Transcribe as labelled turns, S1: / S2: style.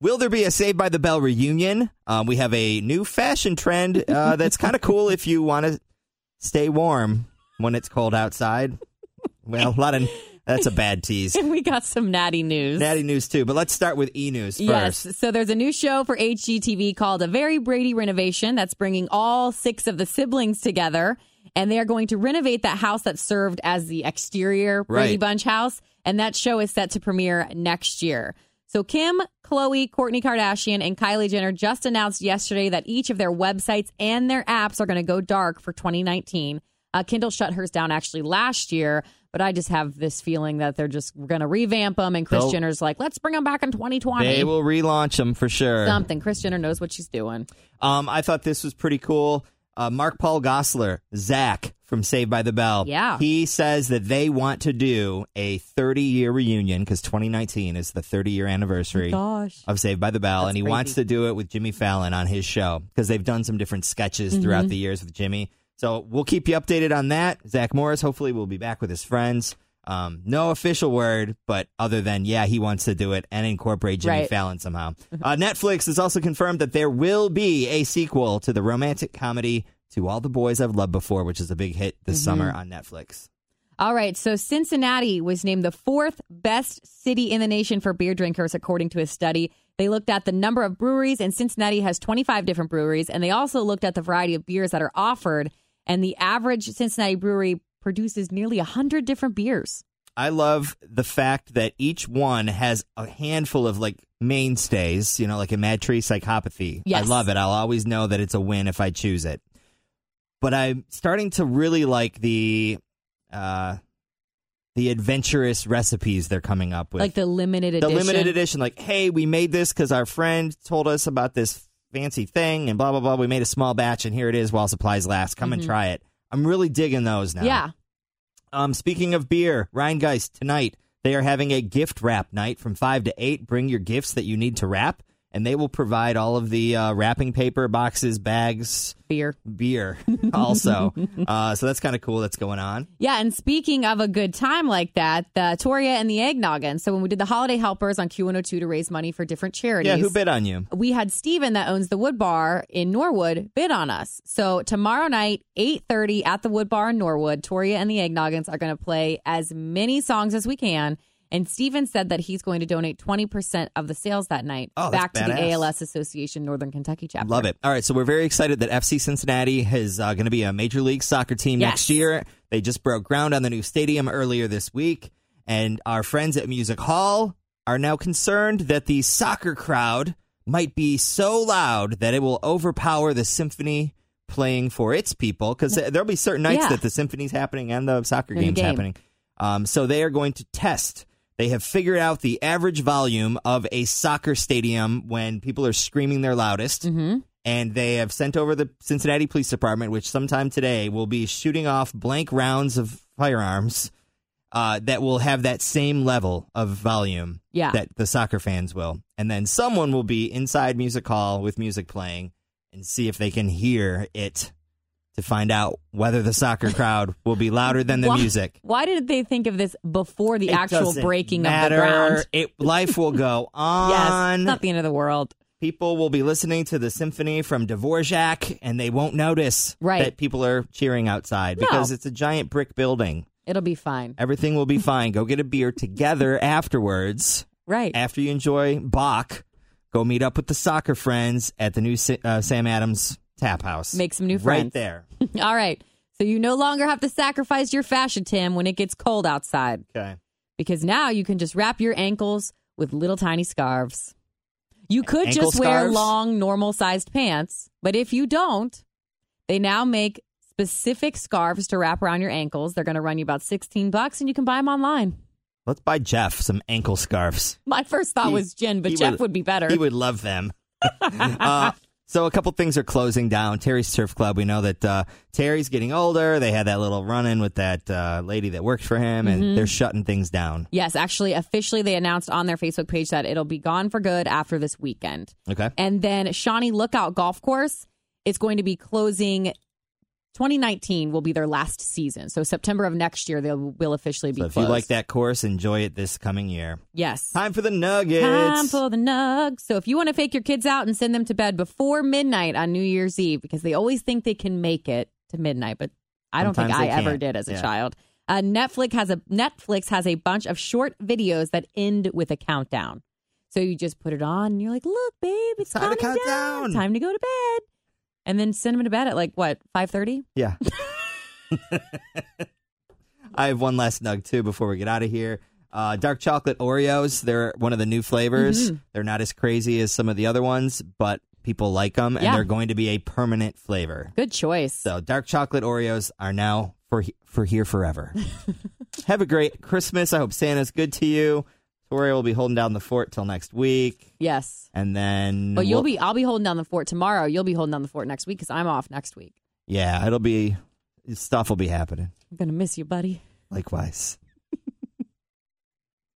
S1: Will there be a Saved by the Bell reunion? Um, we have a new fashion trend uh, that's kind of cool if you want to stay warm when it's cold outside. Well, a lot of that's a bad tease.
S2: And we got some natty news.
S1: Natty news too, but let's start with e news first.
S2: Yes. So there's a new show for HGTV called A Very Brady Renovation that's bringing all six of the siblings together. And they are going to renovate that house that served as the exterior Brady
S1: Right.
S2: Bunch house. And that show is set to premiere next year. So Kim, Khloe, Kourtney Kardashian, and Kylie Jenner just announced yesterday that each of their websites and their apps are going to go dark for 2019. Uh, Kendall shut hers down actually last year, but I just have this feeling that they're just going to revamp them. And Kris
S1: They'll-
S2: Jenner's like, let's bring them back in 2020.
S1: They will relaunch them for sure.
S2: Something. Kris Jenner knows what she's doing.
S1: Um, I thought this was pretty cool. Uh, Mark Paul Gosselaar, Zach from Saved by the Bell.
S2: Yeah.
S1: He says that they want to do a 30 year reunion because 2019 is the 30 year anniversary
S2: Gosh.
S1: of Saved by the Bell,
S2: That's
S1: and he
S2: crazy.
S1: wants to do it with Jimmy Fallon on his show because they've done some different sketches throughout
S2: Mm-hmm.
S1: the years with Jimmy. So we'll keep you updated on that. Zach Morris hopefully will be back with his friends. Um, no official word, but other than yeah, he wants to do it and incorporate Jimmy
S2: Right.
S1: Fallon somehow. Uh, Netflix has also confirmed that there will be a sequel to the romantic comedy "To All the Boys I've Loved Before," which is a big hit this summer on Netflix.
S2: All right. So Cincinnati was named the fourth best city in the nation for beer drinkers, according to a study. They looked at the number of breweries, and Cincinnati has 25 different breweries. And they also looked at the variety of beers that are offered. And the average Cincinnati brewery produces nearly 100 different beers.
S1: I love the fact that each one has a handful of like mainstays, you know, like a MadTree PsycHOPathy.
S2: Yes.
S1: I love it. I'll always know that it's a win if I choose it. But I'm starting to really like the uh the adventurous recipes they're coming up with.
S2: Like the limited
S1: the limited edition like, "Hey, we made this cuz our friend told us about this fancy thing and blah blah blah. We made a small batch and here it is while supplies last. Come and try it." I'm really digging those now.
S2: Yeah.
S1: Um, speaking of beer, Rhinegeist tonight they are having a gift wrap night from five to eight. Bring your gifts that you need to wrap, and they will provide all of the uh, wrapping paper, boxes, bags,
S2: Beer.
S1: beer, also. uh, so that's kind of cool. That's going on.
S2: Yeah, and speaking of a good time like that, the Toria and the Egg Noggin. So when we did the Holiday Helpers on Q102 to raise money for different charities.
S1: Yeah, who bid on you?
S2: we had Steven that owns the Wood Bar in Norwood bid on us. So tomorrow night, 8.30 at the Wood Bar in Norwood, Toria and the Egg Noggins are going to play as many songs as we can. And Steven said that he's going to donate 20% of the sales that night
S1: Oh,
S2: back to the. ALS Association Northern Kentucky chapter.
S1: Love it. All right, so we're very excited that FC Cincinnati is uh, going to be a major league soccer team
S2: Yes.
S1: next year. They just broke ground on the new stadium earlier this week, and our friends at Music Hall are now concerned that the soccer crowd might be so loud that it will overpower the symphony playing for its people because there'll be certain nights
S2: Yeah.
S1: that the symphony's happening and the soccer game's
S2: game.
S1: happening. Um, so they are going to test. They have figured out the average volume of a soccer stadium when people are screaming their loudest.
S2: Mm-hmm.
S1: And they have sent over the Cincinnati Police Department, which sometime today will be shooting off blank rounds of firearms uh, that will have that same level of volume
S2: Yeah.
S1: that the soccer fans will. And then someone will be inside Music Hall with music playing and see if they can hear it to find out whether the soccer crowd will be louder than the
S2: Why-
S1: music.
S2: Why did they think of this before the
S1: It
S2: actual breaking
S1: matter.
S2: of the ground?
S1: It, life will go
S2: Yes,
S1: on.
S2: not the end of the world.
S1: People will be listening to the symphony from Dvorak, and they won't notice
S2: Right.
S1: that people are cheering outside
S2: No.
S1: because it's a giant brick building.
S2: It'll be fine.
S1: Everything will be fine. Go get a beer together afterwards.
S2: Right.
S1: After you enjoy Bach, go meet up with the soccer friends at the new uh, Sam Adams Tap House.
S2: Make some new friends.
S1: Right there.
S2: All right. So you no longer have to sacrifice your fashion, Tim, when it gets cold outside.
S1: Okay.
S2: Because now you can just wrap your ankles with little tiny scarves. You could
S1: Ankle
S2: just wear
S1: scarves?
S2: long, normal sized pants, but if you don't, they now make specific scarves to wrap around your ankles. They're going to run you about 16 bucks and you can buy them online.
S1: Let's buy Jeff some ankle scarves.
S2: My first thought was Jen, but Jeff
S1: would-
S2: would, be better.
S1: He would love them. uh, so a couple things are closing down. Terry's Turf Club. We know that uh, Terry's getting older. They had that little run-in with that uh, lady that worked for him, and
S2: Mm-hmm.
S1: they're shutting things down.
S2: yes, actually, officially, they announced on their Facebook page that it'll be gone for good after this weekend.
S1: Okay.
S2: And then Shawnee Lookout Golf Course is going to be closing 2019 will be their last season. So September of next year, they will officially be
S1: So if
S2: closed.
S1: you like that course, enjoy it this coming year.
S2: yes.
S1: Time for the nuggets.
S2: Time for the nugs. So if you want to fake your kids out and send them to bed before midnight on New Year's Eve, because they always think they can make it to midnight, but I don't think I
S1: they
S2: ever did as a
S1: Yeah.
S2: child. Uh, Netflix has a Netflix has a bunch of short videos that end with a countdown. So you just put it on and you're like, "Look, babe, it's
S1: Time to count
S2: down.
S1: down."
S2: Time to go to bed." And then send them to bed at like what five thirty?
S1: Yeah. I have one last nug too before we get out of here. Uh, dark chocolate Oreos. They're one of the new flavors.
S2: Mm-hmm.
S1: They're not as crazy as some of the other ones, but people like them, and
S2: Yeah.
S1: they're going to be a permanent flavor.
S2: Good choice.
S1: So dark chocolate Oreos are now for he- for here forever. have a great Christmas. I hope Santa's good to you. Tori will be holding down the fort till next week,
S2: yes.
S1: and then
S2: But you'll
S1: we'll-
S2: be I'll be holding down the fort tomorrow. You'll be holding down the fort next week because I'm off next week.
S1: yeah, it'll be stuff will be happening.
S2: I'm gonna miss you, buddy.
S1: Likewise.